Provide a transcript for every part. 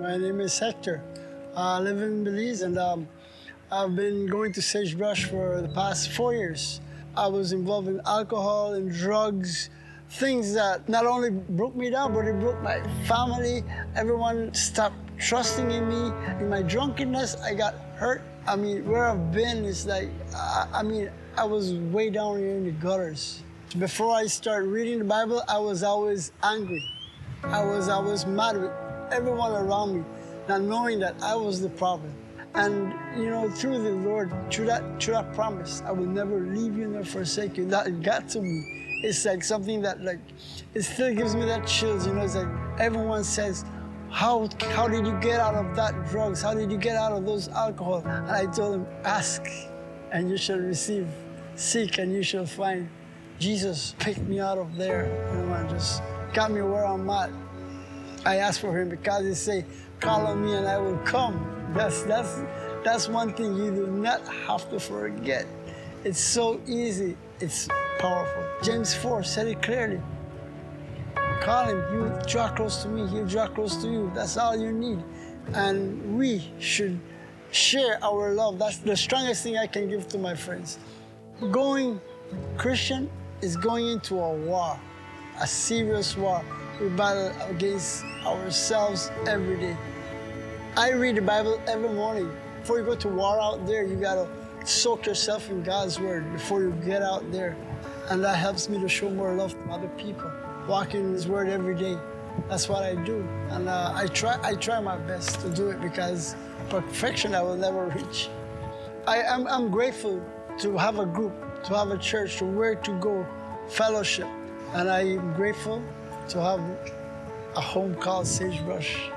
My name is Hector. I live in Belize and um, I've been going to Sagebrush for the past four years. I was involved in alcohol and drugs, things that not only broke me down, but it broke my family. Everyone stopped trusting in me. In my drunkenness, I got hurt. I mean, where I've been is like, I, I mean, I was way down here in the gutters. Before I started reading the Bible, I was always angry. I was always mad with everyone around me, not knowing that I was the problem. And you know, through the Lord, through that, through that promise, I will never leave you nor forsake you. That got to me. It's like something that like it still gives me that chills. You know, it's like everyone says, how how did you get out of that drugs? How did you get out of those alcohol? And I told them, ask, and you shall receive. Seek, and you shall find. Jesus picked me out of there, you know, and just got me where I'm at. I ask for him because he say, call on me and I will come. That's, that's, that's one thing you do not have to forget. It's so easy, it's powerful. James 4 said it clearly. Call him, you draw close to me, he'll draw close to you. That's all you need. And we should share our love. That's the strongest thing I can give to my friends. Going Christian is going into a war, a serious war. We battle against ourselves every day. I read the Bible every morning. Before you go to war out there, you gotta soak yourself in God's word before you get out there. And that helps me to show more love to other people. Walking in His word every day. That's what I do. And uh, I, try, I try my best to do it because perfection I will never reach. I am I'm grateful to have a group, to have a church, to where to go, fellowship. And I am grateful to have a home called Sagebrush.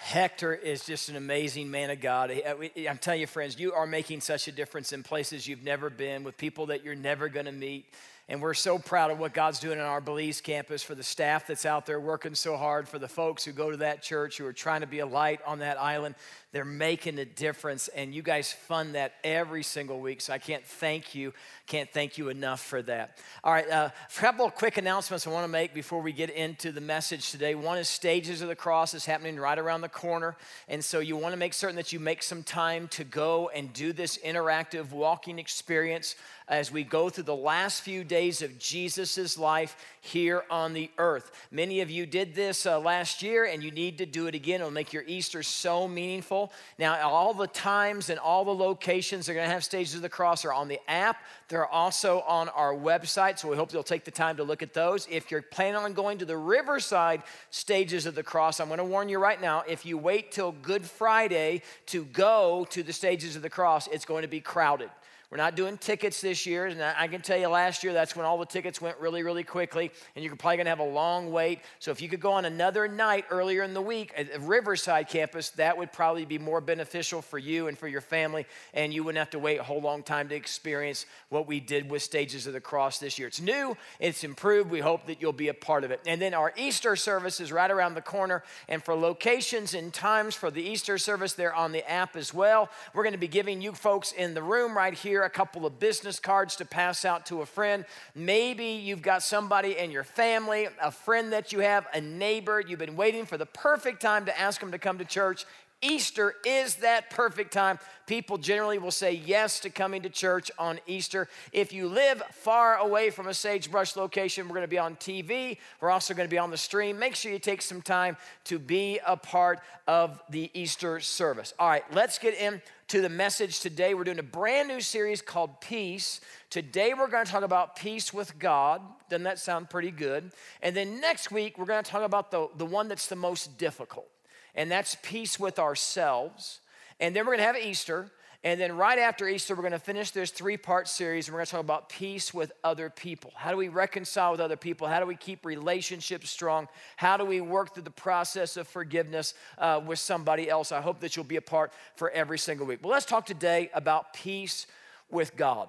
Hector is just an amazing man of God. Uh, I'm telling you, friends, you are making such a difference in places you've never been, with people that you're never going to meet. And we're so proud of what God's doing on our Belize campus for the staff that's out there working so hard, for the folks who go to that church who are trying to be a light on that island. They're making a difference, and you guys fund that every single week. So I can't thank you, can't thank you enough for that. All right, uh, a couple of quick announcements I want to make before we get into the message today. One is Stages of the Cross is happening right around the corner, and so you want to make certain that you make some time to go and do this interactive walking experience as we go through the last few days of Jesus' life here on the earth. Many of you did this uh, last year, and you need to do it again. It'll make your Easter so meaningful. Now, all the times and all the locations they're going to have stages of the cross are on the app. They're also on our website, so we hope you'll take the time to look at those. If you're planning on going to the Riverside stages of the cross, I'm going to warn you right now if you wait till Good Friday to go to the stages of the cross, it's going to be crowded. We're not doing tickets this year. And I can tell you last year, that's when all the tickets went really, really quickly. And you're probably going to have a long wait. So if you could go on another night earlier in the week at Riverside campus, that would probably be more beneficial for you and for your family. And you wouldn't have to wait a whole long time to experience what we did with Stages of the Cross this year. It's new, it's improved. We hope that you'll be a part of it. And then our Easter service is right around the corner. And for locations and times for the Easter service, they're on the app as well. We're going to be giving you folks in the room right here a couple of business cards to pass out to a friend. Maybe you've got somebody in your family, a friend that you have, a neighbor. You've been waiting for the perfect time to ask them to come to church. Easter is that perfect time. People generally will say yes to coming to church on Easter. If you live far away from a sagebrush location, we're going to be on TV. We're also going to be on the stream. Make sure you take some time to be a part of the Easter service. All right, let's get into the message today. We're doing a brand new series called Peace. Today, we're going to talk about peace with God. Doesn't that sound pretty good? And then next week, we're going to talk about the, the one that's the most difficult, and that's peace with ourselves. And then we're going to have Easter. And then right after Easter, we're going to finish this three part series and we're going to talk about peace with other people. How do we reconcile with other people? How do we keep relationships strong? How do we work through the process of forgiveness uh, with somebody else? I hope that you'll be a part for every single week. Well, let's talk today about peace with God.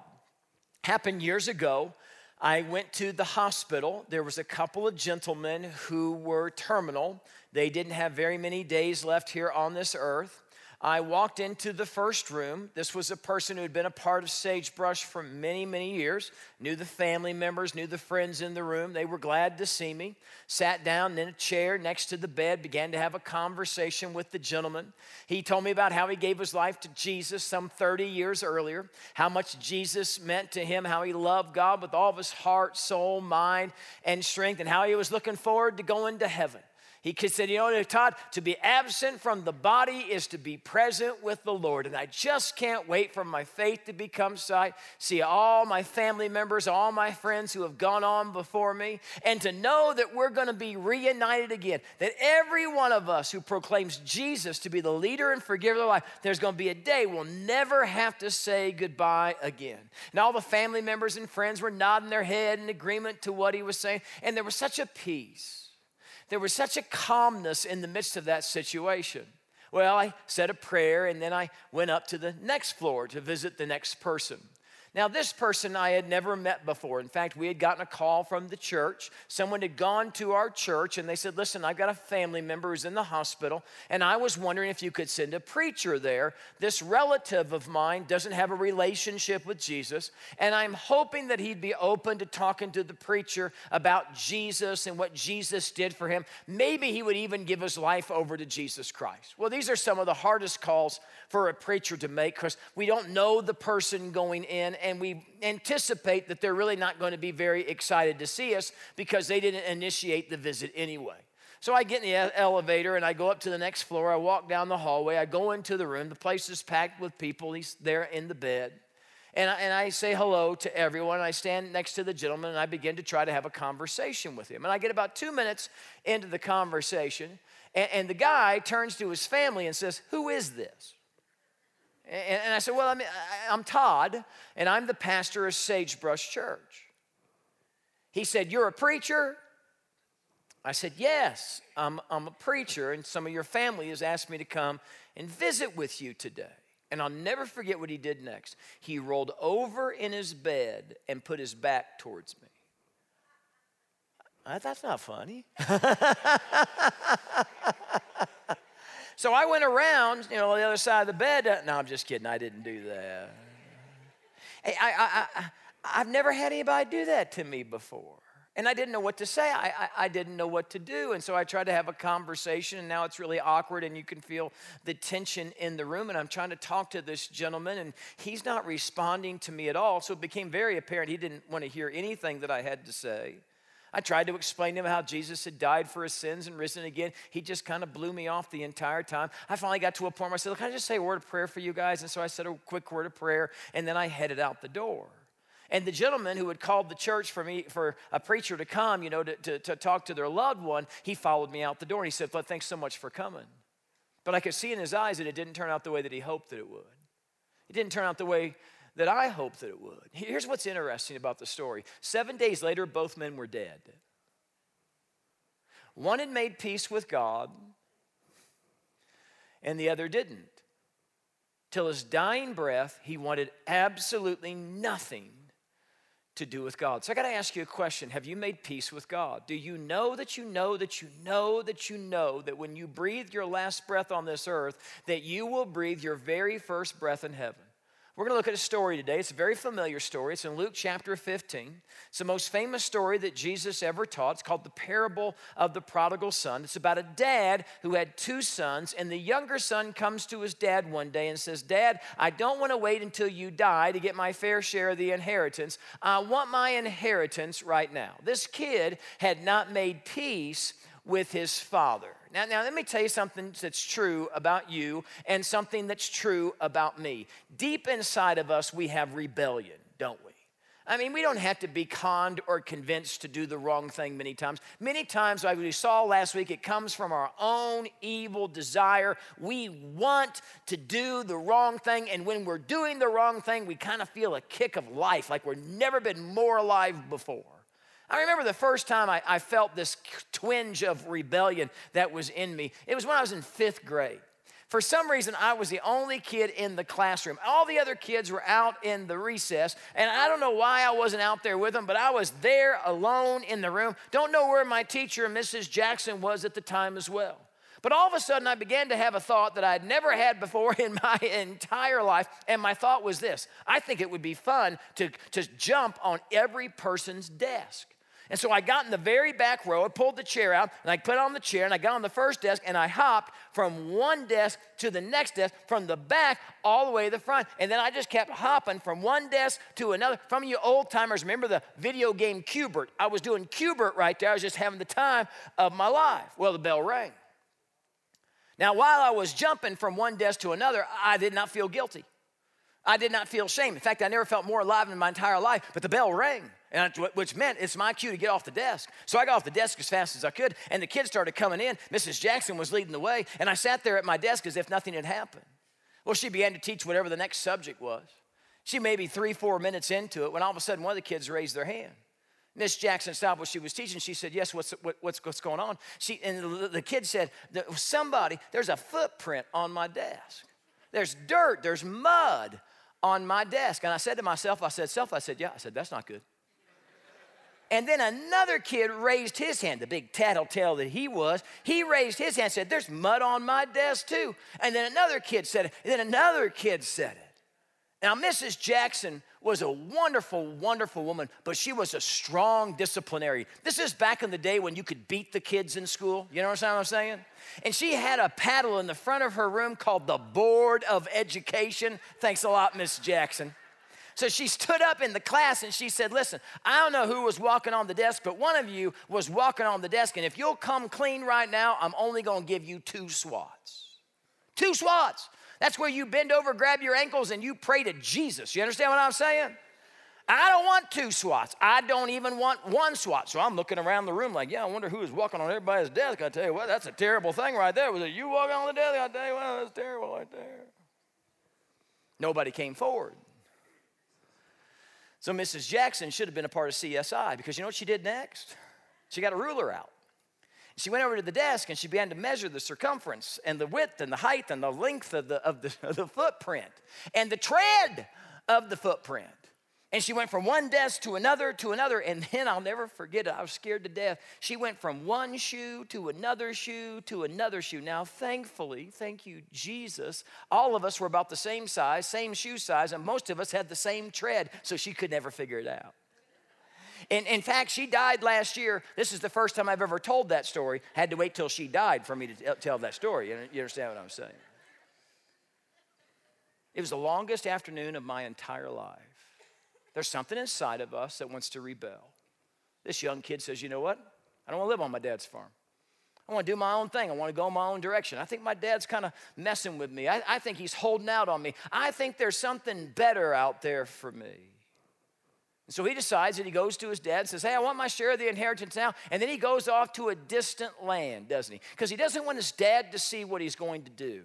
Happened years ago. I went to the hospital. There was a couple of gentlemen who were terminal. They didn't have very many days left here on this earth. I walked into the first room. This was a person who had been a part of Sagebrush for many, many years, knew the family members, knew the friends in the room. They were glad to see me. Sat down in a chair next to the bed, began to have a conversation with the gentleman. He told me about how he gave his life to Jesus some 30 years earlier, how much Jesus meant to him, how he loved God with all of his heart, soul, mind, and strength, and how he was looking forward to going to heaven. He said, You know, Todd, to be absent from the body is to be present with the Lord. And I just can't wait for my faith to become sight, see all my family members, all my friends who have gone on before me, and to know that we're going to be reunited again. That every one of us who proclaims Jesus to be the leader and forgiver of life, there's going to be a day we'll never have to say goodbye again. And all the family members and friends were nodding their head in agreement to what he was saying. And there was such a peace there was such a calmness in the midst of that situation. Well, I said a prayer and then I went up to the next floor to visit the next person. Now, this person I had never met before. In fact, we had gotten a call from the church. Someone had gone to our church and they said, Listen, I've got a family member who's in the hospital, and I was wondering if you could send a preacher there. This relative of mine doesn't have a relationship with Jesus, and I'm hoping that he'd be open to talking to the preacher about Jesus and what Jesus did for him. Maybe he would even give his life over to Jesus Christ. Well, these are some of the hardest calls for a preacher to make because we don't know the person going in and we anticipate that they're really not going to be very excited to see us because they didn't initiate the visit anyway. So I get in the elevator and I go up to the next floor. I walk down the hallway. I go into the room. The place is packed with people. He's there in the bed. And I, and I say hello to everyone. I stand next to the gentleman and I begin to try to have a conversation with him. And I get about two minutes into the conversation, and, and the guy turns to his family and says, Who is this? And, and I said, Well, I'm, I'm Todd, and I'm the pastor of Sagebrush Church. He said, You're a preacher? I said, Yes, I'm, I'm a preacher, and some of your family has asked me to come and visit with you today. And I'll never forget what he did next. He rolled over in his bed and put his back towards me. That's not funny. So I went around, you know, the other side of the bed. Uh, no, I'm just kidding. I didn't do that. Hey, I, I, I, I've never had anybody do that to me before. And I didn't know what to say. I, I, I, didn't know what to do. And so I tried to have a conversation, and now it's really awkward, and you can feel the tension in the room. And I'm trying to talk to this gentleman, and he's not responding to me at all. So it became very apparent he didn't want to hear anything that I had to say. I tried to explain to him how Jesus had died for his sins and risen again. He just kind of blew me off the entire time. I finally got to a point where I said, Can I just say a word of prayer for you guys? And so I said a quick word of prayer, and then I headed out the door. And the gentleman who had called the church for me for a preacher to come, you know, to, to, to talk to their loved one, he followed me out the door and he said, well, thanks so much for coming. But I could see in his eyes that it didn't turn out the way that he hoped that it would. It didn't turn out the way that I hoped that it would. Here's what's interesting about the story. Seven days later, both men were dead. One had made peace with God, and the other didn't. Till his dying breath, he wanted absolutely nothing to do with God. So I got to ask you a question Have you made peace with God? Do you know that you know that you know that you know that when you breathe your last breath on this earth, that you will breathe your very first breath in heaven? We're going to look at a story today. It's a very familiar story. It's in Luke chapter 15. It's the most famous story that Jesus ever taught. It's called the parable of the prodigal son. It's about a dad who had two sons, and the younger son comes to his dad one day and says, Dad, I don't want to wait until you die to get my fair share of the inheritance. I want my inheritance right now. This kid had not made peace with his father. Now, now, let me tell you something that's true about you and something that's true about me. Deep inside of us, we have rebellion, don't we? I mean, we don't have to be conned or convinced to do the wrong thing many times. Many times, like we saw last week, it comes from our own evil desire. We want to do the wrong thing, and when we're doing the wrong thing, we kind of feel a kick of life, like we've never been more alive before. I remember the first time I, I felt this twinge of rebellion that was in me. It was when I was in fifth grade. For some reason, I was the only kid in the classroom. All the other kids were out in the recess, and I don't know why I wasn't out there with them, but I was there alone in the room. Don't know where my teacher, Mrs. Jackson, was at the time as well. But all of a sudden, I began to have a thought that I'd never had before in my entire life. And my thought was this I think it would be fun to, to jump on every person's desk. And so I got in the very back row, I pulled the chair out, and I put on the chair, and I got on the first desk, and I hopped from one desk to the next desk, from the back all the way to the front. And then I just kept hopping from one desk to another. From you old timers, remember the video game Q*bert? I was doing Q*bert right there. I was just having the time of my life. Well, the bell rang. Now, while I was jumping from one desk to another, I did not feel guilty. I did not feel shame. In fact, I never felt more alive in my entire life. But the bell rang, and I, which meant it's my cue to get off the desk. So I got off the desk as fast as I could, and the kids started coming in. Mrs. Jackson was leading the way, and I sat there at my desk as if nothing had happened. Well, she began to teach whatever the next subject was. She may be three, four minutes into it when all of a sudden one of the kids raised their hand. Miss Jackson stopped what she was teaching. She said, Yes, what's, what, what's, what's going on? She, and the, the kid said, Somebody, there's a footprint on my desk. There's dirt, there's mud on my desk. And I said to myself, I said, Self, I said, Yeah. I said, That's not good. And then another kid raised his hand, the big tattletale that he was. He raised his hand and said, There's mud on my desk too. And then another kid said it. And then another kid said it. Now, Mrs. Jackson was a wonderful, wonderful woman, but she was a strong disciplinary. This is back in the day when you could beat the kids in school. You know what I'm saying? And she had a paddle in the front of her room called the Board of Education. Thanks a lot, Miss Jackson. So she stood up in the class and she said, Listen, I don't know who was walking on the desk, but one of you was walking on the desk. And if you'll come clean right now, I'm only going to give you two swats. Two swats. That's where you bend over, grab your ankles, and you pray to Jesus. You understand what I'm saying? I don't want two swats. I don't even want one swat. So I'm looking around the room like, yeah, I wonder who is walking on everybody's desk. I tell you what, that's a terrible thing right there. Was it you walking on the desk? I tell you what, that's terrible right there. Nobody came forward. So Mrs. Jackson should have been a part of CSI because you know what she did next? She got a ruler out. She went over to the desk and she began to measure the circumference and the width and the height and the length of the, of the, of the footprint and the tread of the footprint. And she went from one desk to another to another. And then I'll never forget it. I was scared to death. She went from one shoe to another shoe to another shoe. Now, thankfully, thank you, Jesus, all of us were about the same size, same shoe size, and most of us had the same tread, so she could never figure it out. In, in fact, she died last year. This is the first time I've ever told that story. Had to wait till she died for me to tell that story. You understand what I'm saying? It was the longest afternoon of my entire life. There's something inside of us that wants to rebel. This young kid says, You know what? I don't want to live on my dad's farm. I want to do my own thing. I want to go my own direction. I think my dad's kind of messing with me. I, I think he's holding out on me. I think there's something better out there for me. And so he decides that he goes to his dad and says, Hey, I want my share of the inheritance now. And then he goes off to a distant land, doesn't he? Because he doesn't want his dad to see what he's going to do.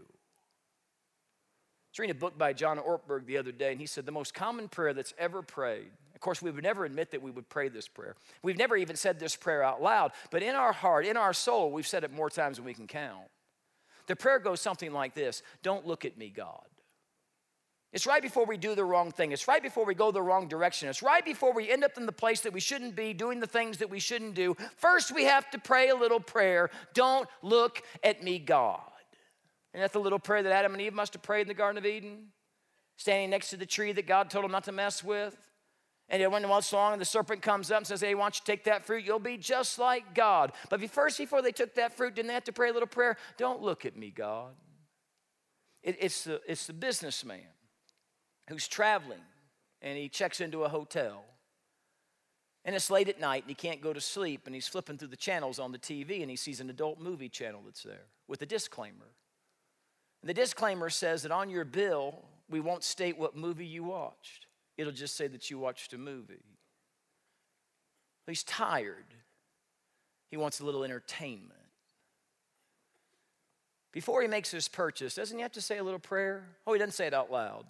I was reading a book by John Ortberg the other day, and he said the most common prayer that's ever prayed. Of course, we would never admit that we would pray this prayer. We've never even said this prayer out loud, but in our heart, in our soul, we've said it more times than we can count. The prayer goes something like this Don't look at me, God. It's right before we do the wrong thing. It's right before we go the wrong direction. It's right before we end up in the place that we shouldn't be, doing the things that we shouldn't do. First, we have to pray a little prayer Don't look at me, God. And that's the little prayer that Adam and Eve must have prayed in the Garden of Eden, standing next to the tree that God told them not to mess with. And it went once long, and the serpent comes up and says, Hey, why don't you take that fruit? You'll be just like God. But first, before they took that fruit, didn't they have to pray a little prayer? Don't look at me, God. It, it's, the, it's the businessman who's traveling and he checks into a hotel. And it's late at night and he can't go to sleep and he's flipping through the channels on the TV and he sees an adult movie channel that's there with a disclaimer. The disclaimer says that on your bill, we won't state what movie you watched, it'll just say that you watched a movie. He's tired, he wants a little entertainment. Before he makes his purchase, doesn't he have to say a little prayer? Oh, he doesn't say it out loud.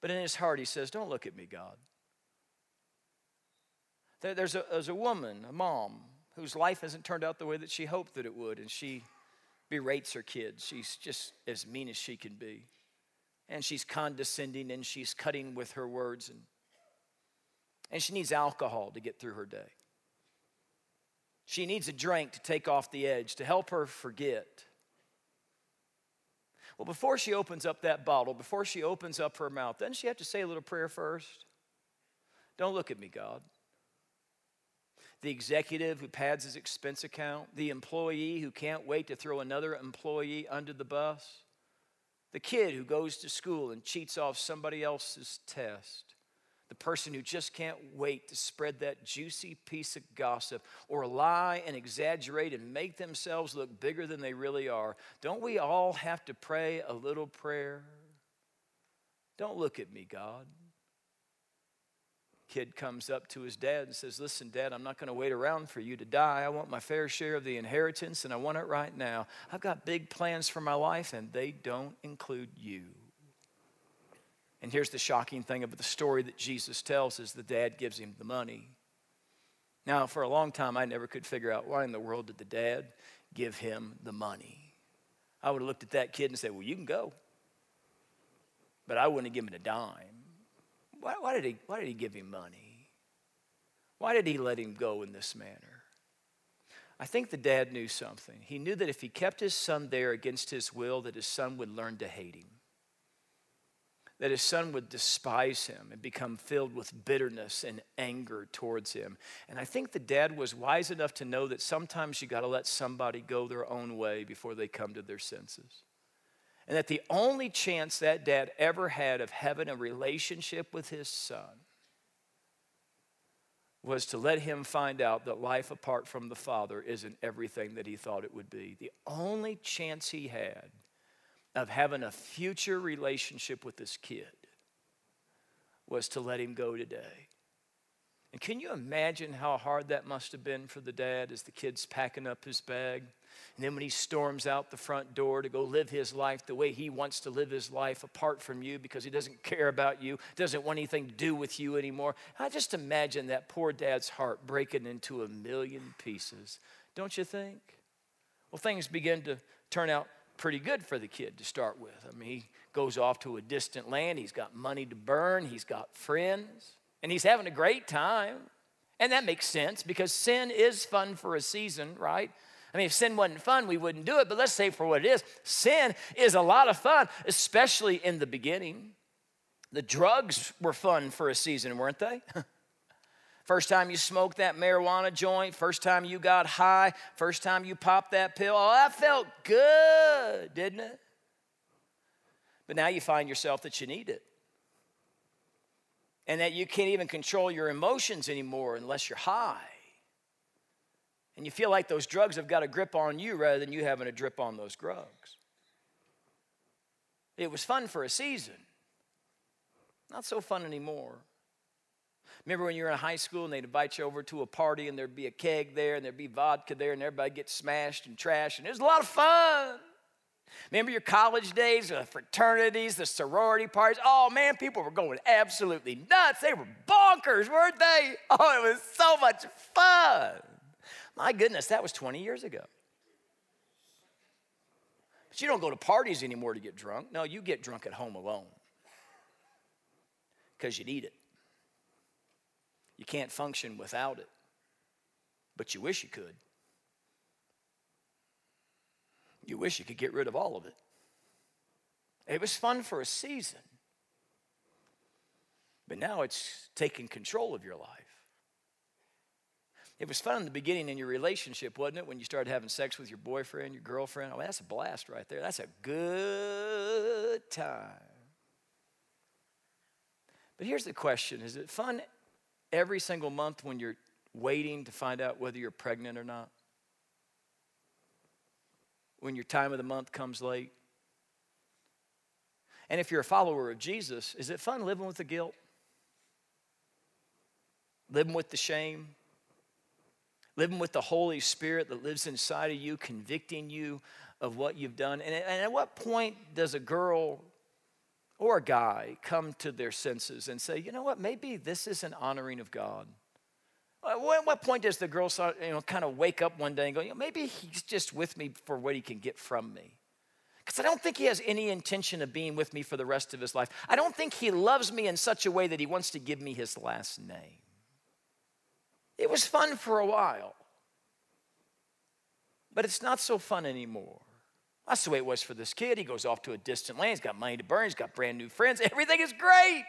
But in his heart, he says, Don't look at me, God. There's a, there's a woman, a mom, whose life hasn't turned out the way that she hoped that it would, and she berates her kids. She's just as mean as she can be. And she's condescending and she's cutting with her words, and, and she needs alcohol to get through her day. She needs a drink to take off the edge, to help her forget. Well, before she opens up that bottle, before she opens up her mouth, doesn't she have to say a little prayer first? Don't look at me, God. The executive who pads his expense account, the employee who can't wait to throw another employee under the bus, the kid who goes to school and cheats off somebody else's test, the person who just can't wait to spread that juicy piece of gossip or lie and exaggerate and make themselves look bigger than they really are. Don't we all have to pray a little prayer? Don't look at me, God. Kid comes up to his dad and says, Listen, dad, I'm not going to wait around for you to die. I want my fair share of the inheritance and I want it right now. I've got big plans for my life and they don't include you. And here's the shocking thing about the story that Jesus tells is the dad gives him the money. Now, for a long time, I never could figure out why in the world did the dad give him the money. I would have looked at that kid and said, Well, you can go. But I wouldn't have given a dime. Why, why, did he, why did he give him money? Why did he let him go in this manner? I think the dad knew something. He knew that if he kept his son there against his will, that his son would learn to hate him that his son would despise him and become filled with bitterness and anger towards him. And I think the dad was wise enough to know that sometimes you got to let somebody go their own way before they come to their senses. And that the only chance that dad ever had of having a relationship with his son was to let him find out that life apart from the father isn't everything that he thought it would be. The only chance he had of having a future relationship with this kid was to let him go today. And can you imagine how hard that must have been for the dad as the kid's packing up his bag? And then when he storms out the front door to go live his life the way he wants to live his life apart from you because he doesn't care about you, doesn't want anything to do with you anymore. I just imagine that poor dad's heart breaking into a million pieces, don't you think? Well, things begin to turn out pretty good for the kid to start with. I mean, he goes off to a distant land, he's got money to burn, he's got friends, and he's having a great time. And that makes sense because sin is fun for a season, right? I mean, if sin wasn't fun, we wouldn't do it, but let's say for what it is. Sin is a lot of fun, especially in the beginning. The drugs were fun for a season, weren't they? First time you smoked that marijuana joint, first time you got high, first time you popped that pill, oh, that felt good, didn't it? But now you find yourself that you need it. And that you can't even control your emotions anymore unless you're high. And you feel like those drugs have got a grip on you rather than you having a grip on those drugs. It was fun for a season, not so fun anymore. Remember when you were in high school and they'd invite you over to a party and there'd be a keg there and there'd be vodka there and everybody gets smashed and trashed and it was a lot of fun. Remember your college days, the fraternities, the sorority parties? Oh man, people were going absolutely nuts. They were bonkers, weren't they? Oh, it was so much fun. My goodness, that was 20 years ago. But you don't go to parties anymore to get drunk. No, you get drunk at home alone because you need it. You can't function without it, but you wish you could. You wish you could get rid of all of it. It was fun for a season, but now it's taking control of your life. It was fun in the beginning in your relationship, wasn't it? When you started having sex with your boyfriend, your girlfriend. Oh, that's a blast right there. That's a good time. But here's the question Is it fun every single month when you're waiting to find out whether you're pregnant or not? When your time of the month comes late? And if you're a follower of Jesus, is it fun living with the guilt? Living with the shame? Living with the Holy Spirit that lives inside of you, convicting you of what you've done? And at what point does a girl or a guy come to their senses and say, you know what, maybe this is an honoring of God. At what point does the girl start, you know, kind of wake up one day and go, you know, maybe he's just with me for what he can get from me? Because I don't think he has any intention of being with me for the rest of his life. I don't think he loves me in such a way that he wants to give me his last name. It was fun for a while. but it's not so fun anymore. That's the way it was for this kid. He goes off to a distant land. He's got money to burn. He's got brand new friends. Everything is great.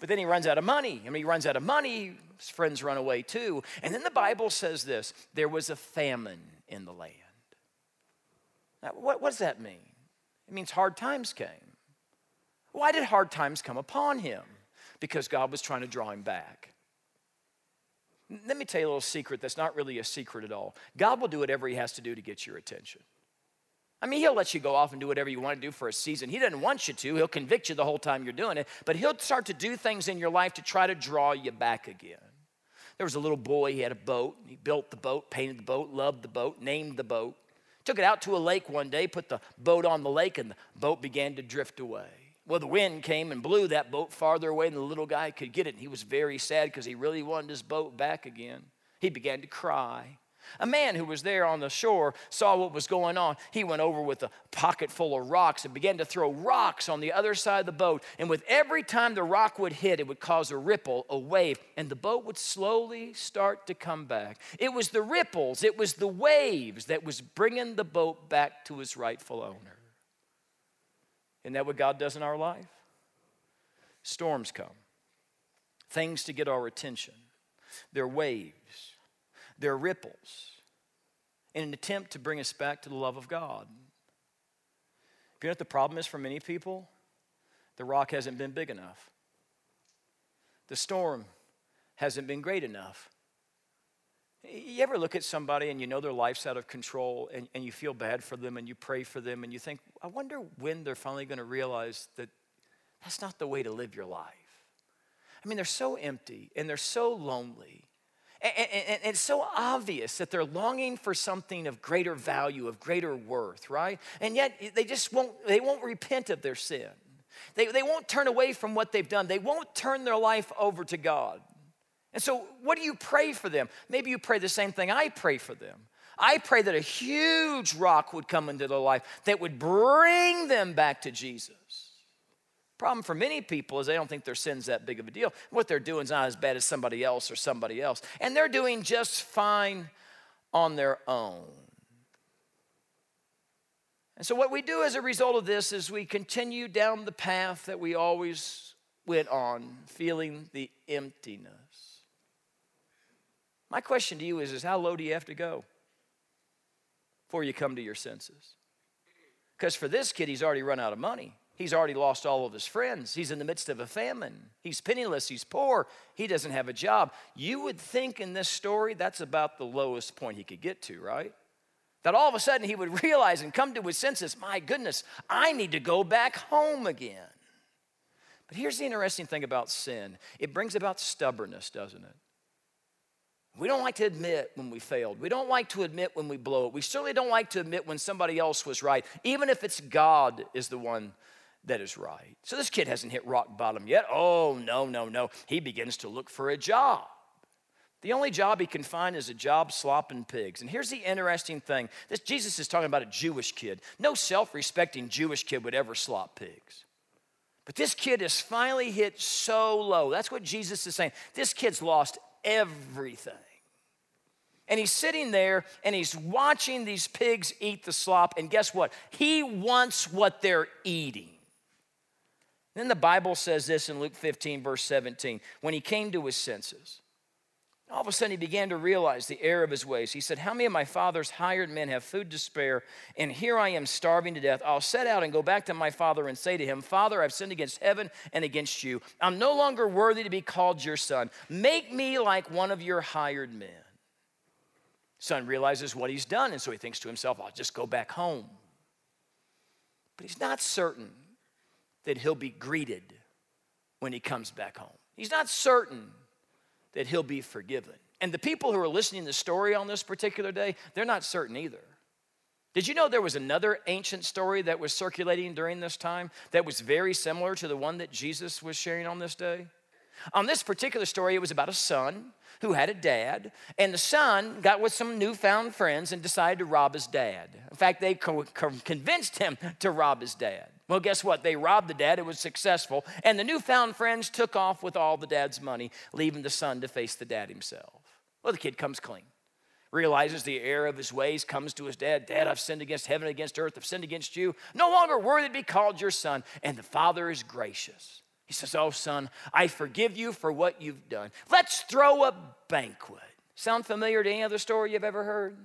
But then he runs out of money. And when he runs out of money, his friends run away too. And then the Bible says this there was a famine in the land. Now, what, what does that mean? It means hard times came. Why did hard times come upon him? Because God was trying to draw him back. Let me tell you a little secret that's not really a secret at all. God will do whatever he has to do to get your attention. I mean, he'll let you go off and do whatever you want to do for a season. He doesn't want you to. He'll convict you the whole time you're doing it, but he'll start to do things in your life to try to draw you back again. There was a little boy, he had a boat. He built the boat, painted the boat, loved the boat, named the boat. Took it out to a lake one day, put the boat on the lake, and the boat began to drift away. Well, the wind came and blew that boat farther away than the little guy could get it. And he was very sad because he really wanted his boat back again. He began to cry. A man who was there on the shore saw what was going on. He went over with a pocket full of rocks and began to throw rocks on the other side of the boat. And with every time the rock would hit, it would cause a ripple, a wave, and the boat would slowly start to come back. It was the ripples, it was the waves that was bringing the boat back to its rightful owner. Isn't that what God does in our life? Storms come, things to get our attention. They're waves they're ripples in an attempt to bring us back to the love of God. You know what the problem is for many people? The rock hasn't been big enough. The storm hasn't been great enough. You ever look at somebody and you know their life's out of control and, and you feel bad for them and you pray for them and you think, I wonder when they're finally going to realize that that's not the way to live your life. I mean, they're so empty and they're so lonely and, and, it's so obvious that they're longing for something of greater value, of greater worth, right? And yet they just won't, they won't repent of their sin. They, they won't turn away from what they've done. They won't turn their life over to God. And so, what do you pray for them? Maybe you pray the same thing I pray for them. I pray that a huge rock would come into their life that would bring them back to Jesus. Problem for many people is they don't think their sin's that big of a deal. What they're doing is not as bad as somebody else or somebody else. And they're doing just fine on their own. And so, what we do as a result of this is we continue down the path that we always went on, feeling the emptiness. My question to you is, is how low do you have to go before you come to your senses? Because for this kid, he's already run out of money. He's already lost all of his friends. He's in the midst of a famine. He's penniless. He's poor. He doesn't have a job. You would think in this story that's about the lowest point he could get to, right? That all of a sudden he would realize and come to his senses my goodness, I need to go back home again. But here's the interesting thing about sin it brings about stubbornness, doesn't it? We don't like to admit when we failed. We don't like to admit when we blow it. We certainly don't like to admit when somebody else was right, even if it's God is the one that is right. So this kid hasn't hit rock bottom yet. Oh, no, no, no. He begins to look for a job. The only job he can find is a job slopping pigs. And here's the interesting thing this, Jesus is talking about a Jewish kid. No self respecting Jewish kid would ever slop pigs. But this kid has finally hit so low. That's what Jesus is saying. This kid's lost everything. And he's sitting there and he's watching these pigs eat the slop. And guess what? He wants what they're eating. Then the Bible says this in Luke 15, verse 17 when he came to his senses. All of a sudden, he began to realize the error of his ways. He said, How many of my father's hired men have food to spare, and here I am starving to death? I'll set out and go back to my father and say to him, Father, I've sinned against heaven and against you. I'm no longer worthy to be called your son. Make me like one of your hired men. Son realizes what he's done, and so he thinks to himself, I'll just go back home. But he's not certain that he'll be greeted when he comes back home. He's not certain that he'll be forgiven. And the people who are listening to the story on this particular day, they're not certain either. Did you know there was another ancient story that was circulating during this time that was very similar to the one that Jesus was sharing on this day? On this particular story, it was about a son who had a dad, and the son got with some newfound friends and decided to rob his dad. In fact, they co- co- convinced him to rob his dad. Well, guess what? They robbed the dad, it was successful, and the newfound friends took off with all the dad's money, leaving the son to face the dad himself. Well, the kid comes clean. realizes the error of his ways, comes to his dad. Dad, I've sinned against heaven, against earth, I've sinned against you. No longer worthy to be called your son. And the father is gracious. He says, Oh, son, I forgive you for what you've done. Let's throw a banquet. Sound familiar to any other story you've ever heard?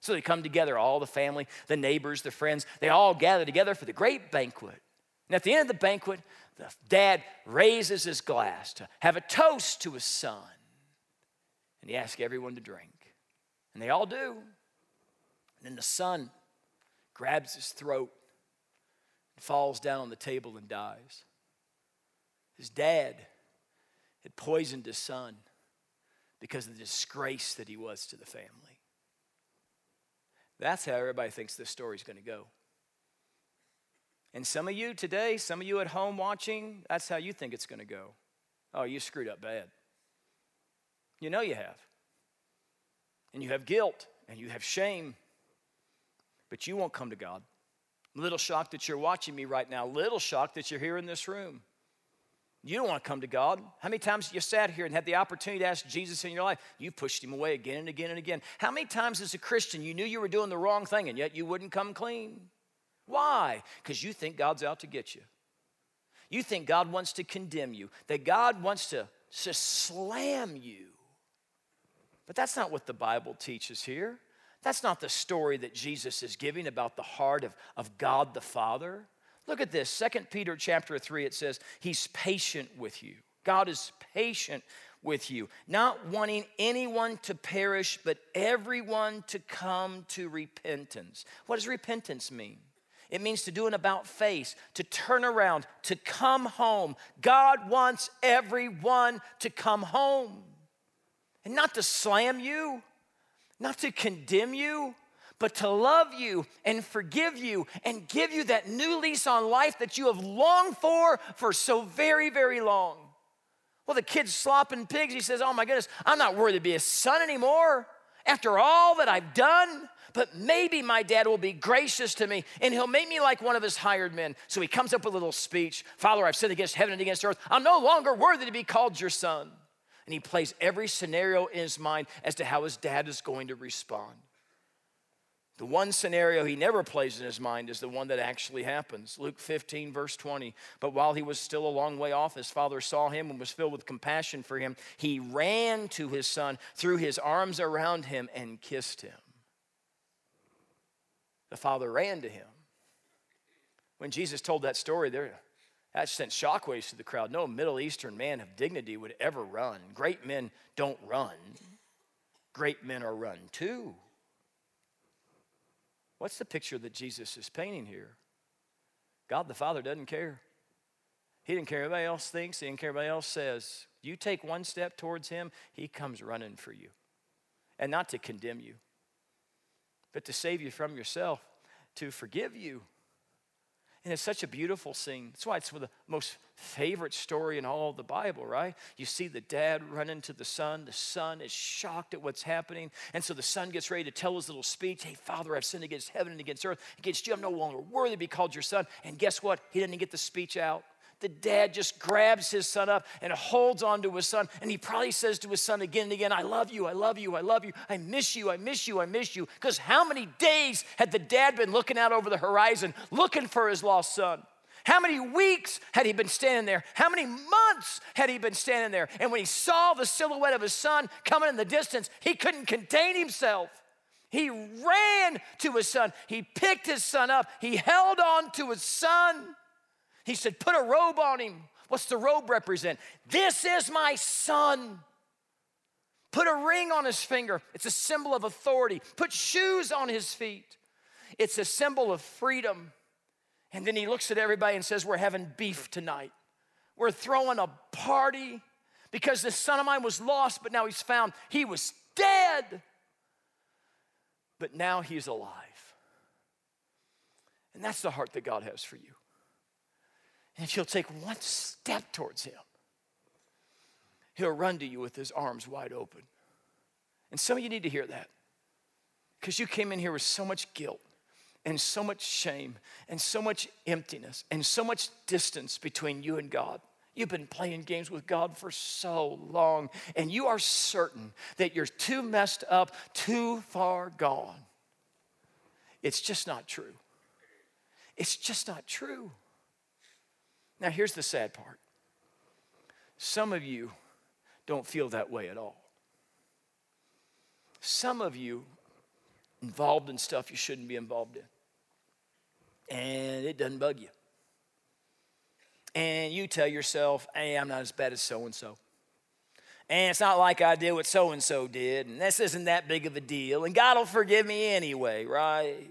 So they come together, all the family, the neighbors, the friends, they all gather together for the great banquet. And at the end of the banquet, the dad raises his glass to have a toast to his son. And he asks everyone to drink. And they all do. And then the son grabs his throat and falls down on the table and dies. His dad had poisoned his son because of the disgrace that he was to the family. That's how everybody thinks this story's going to go. And some of you today, some of you at home watching, that's how you think it's going to go. Oh, you screwed up bad. You know you have. And you have guilt and you have shame, but you won't come to God. I'm a little shocked that you're watching me right now, little shocked that you're here in this room. You don't want to come to God. How many times you sat here and had the opportunity to ask Jesus in your life? You pushed him away again and again and again. How many times as a Christian you knew you were doing the wrong thing and yet you wouldn't come clean? Why? Because you think God's out to get you. You think God wants to condemn you, that God wants to, to slam you. But that's not what the Bible teaches here. That's not the story that Jesus is giving about the heart of, of God the Father. Look at this. Second Peter chapter 3, it says, He's patient with you. God is patient with you, not wanting anyone to perish, but everyone to come to repentance. What does repentance mean? It means to do an about face, to turn around, to come home. God wants everyone to come home and not to slam you, not to condemn you, but to love you and forgive you and give you that new lease on life that you have longed for for so very, very long. Well, the kid's slopping pigs. He says, Oh my goodness, I'm not worthy to be a son anymore after all that I've done. But maybe my dad will be gracious to me and he'll make me like one of his hired men. So he comes up with a little speech Father, I've sinned against heaven and against earth. I'm no longer worthy to be called your son. And he plays every scenario in his mind as to how his dad is going to respond. The one scenario he never plays in his mind is the one that actually happens. Luke 15, verse 20. But while he was still a long way off, his father saw him and was filled with compassion for him. He ran to his son, threw his arms around him, and kissed him. The father ran to him. When Jesus told that story, there, that sent shockwaves to the crowd. No Middle Eastern man of dignity would ever run. Great men don't run, great men are run to. What's the picture that Jesus is painting here? God the Father doesn't care. He didn't care what anybody else thinks, he didn't care what anybody else says. You take one step towards him, he comes running for you. And not to condemn you, but to save you from yourself, to forgive you and it's such a beautiful scene. That's why it's one of the most favorite story in all the Bible, right? You see the dad run into the son. The son is shocked at what's happening. And so the son gets ready to tell his little speech Hey, Father, I've sinned against heaven and against earth. Against you, I'm no longer worthy to be called your son. And guess what? He didn't get the speech out the dad just grabs his son up and holds on to his son. And he probably says to his son again and again, I love you, I love you, I love you, I miss you, I miss you, I miss you. Because how many days had the dad been looking out over the horizon looking for his lost son? How many weeks had he been standing there? How many months had he been standing there? And when he saw the silhouette of his son coming in the distance, he couldn't contain himself. He ran to his son. He picked his son up. He held on to his son. He said, Put a robe on him. What's the robe represent? This is my son. Put a ring on his finger. It's a symbol of authority. Put shoes on his feet. It's a symbol of freedom. And then he looks at everybody and says, We're having beef tonight. We're throwing a party because this son of mine was lost, but now he's found. He was dead, but now he's alive. And that's the heart that God has for you. And you'll take one step towards Him, He'll run to you with His arms wide open. And some of you need to hear that because you came in here with so much guilt and so much shame and so much emptiness and so much distance between you and God. You've been playing games with God for so long, and you are certain that you're too messed up, too far gone. It's just not true. It's just not true. Now, here's the sad part some of you don't feel that way at all. Some of you involved in stuff you shouldn't be involved in, and it doesn't bug you and you tell yourself, hey, I'm not as bad as so and so. And it's not like I did what so and so did, and this isn't that big of a deal, and God will forgive me anyway, right? I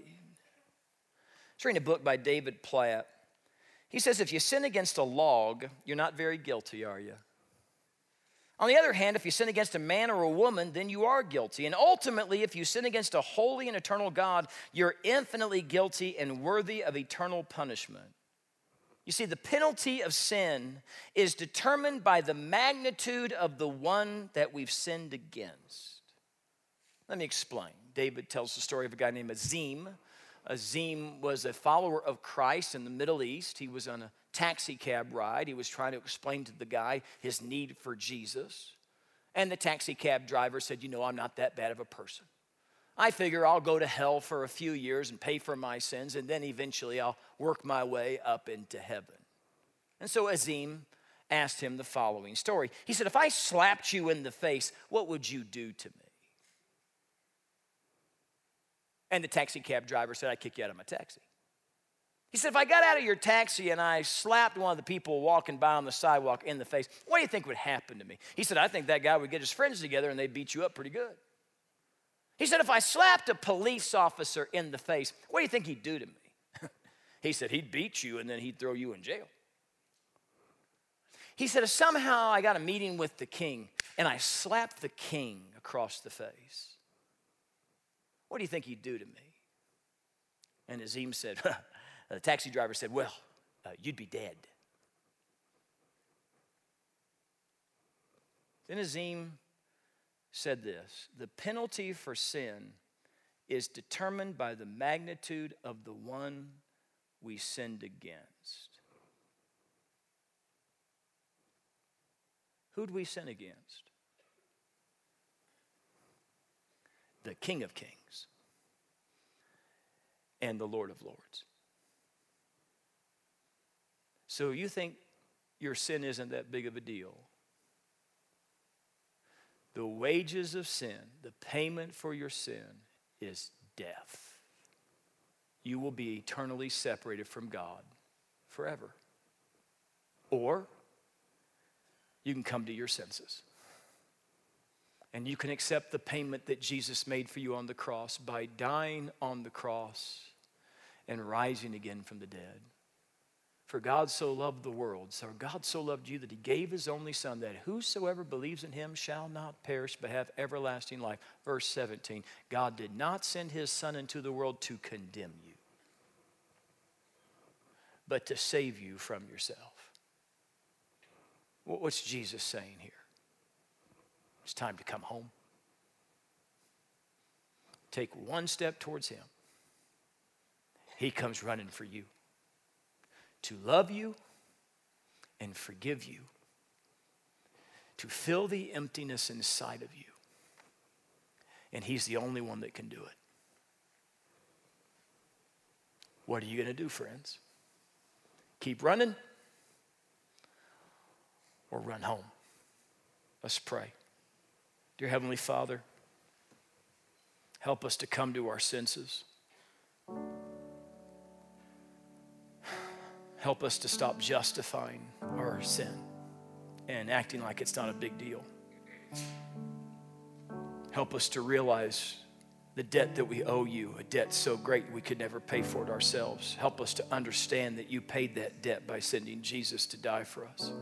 was reading a book by David Platt. He says, if you sin against a log, you're not very guilty, are you? On the other hand, if you sin against a man or a woman, then you are guilty. And ultimately, if you sin against a holy and eternal God, you're infinitely guilty and worthy of eternal punishment. You see, the penalty of sin is determined by the magnitude of the one that we've sinned against. Let me explain. David tells the story of a guy named Azim. Azim was a follower of Christ in the Middle East. He was on a taxi cab ride. He was trying to explain to the guy his need for Jesus. And the taxi cab driver said, You know, I'm not that bad of a person. I figure I'll go to hell for a few years and pay for my sins, and then eventually I'll work my way up into heaven. And so Azim asked him the following story. He said, If I slapped you in the face, what would you do to me? And the taxi cab driver said, I'd kick you out of my taxi. He said, If I got out of your taxi and I slapped one of the people walking by on the sidewalk in the face, what do you think would happen to me? He said, I think that guy would get his friends together and they'd beat you up pretty good. He said, if I slapped a police officer in the face, what do you think he'd do to me? he said, he'd beat you and then he'd throw you in jail. He said, if somehow I got a meeting with the king and I slapped the king across the face, what do you think he'd do to me? And Azim said, the taxi driver said, well, uh, you'd be dead. Then Azim said this The penalty for sin is determined by the magnitude of the one we sinned against. Who'd we sin against? The King of Kings and the Lord of Lords. So you think your sin isn't that big of a deal? The wages of sin, the payment for your sin, is death. You will be eternally separated from God forever. Or you can come to your senses. And you can accept the payment that Jesus made for you on the cross by dying on the cross and rising again from the dead. For God so loved the world, so God so loved you that he gave his only Son, that whosoever believes in him shall not perish but have everlasting life. Verse 17 God did not send his Son into the world to condemn you, but to save you from yourself. What's Jesus saying here? It's time to come home. Take one step towards him, he comes running for you to love you and forgive you, to fill the emptiness inside of you. And He's the only one that can do it. What are you going to do, friends? Keep running or run home? Let's pray. Dear Heavenly Father, help us to come to our senses. Help us to stop justifying our sin and acting like it's not a big deal. Help us to realize the debt that we owe you, a debt so great we could never pay for it ourselves. Help us to understand that you paid that debt by sending Jesus to die for us.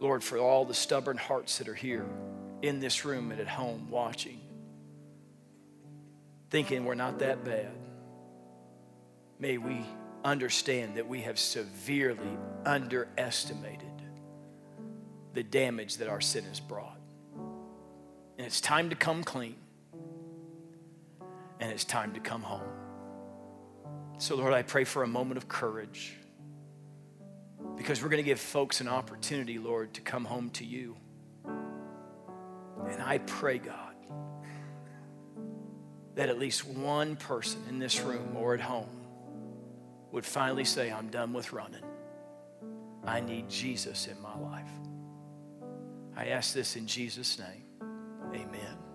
Lord, for all the stubborn hearts that are here in this room and at home watching, thinking we're not that bad may we understand that we have severely underestimated the damage that our sin has brought. And it's time to come clean. And it's time to come home. So, Lord, I pray for a moment of courage because we're going to give folks an opportunity, Lord, to come home to you. And I pray, God, that at least one person in this room or at home would finally say, I'm done with running. I need Jesus in my life. I ask this in Jesus' name. Amen.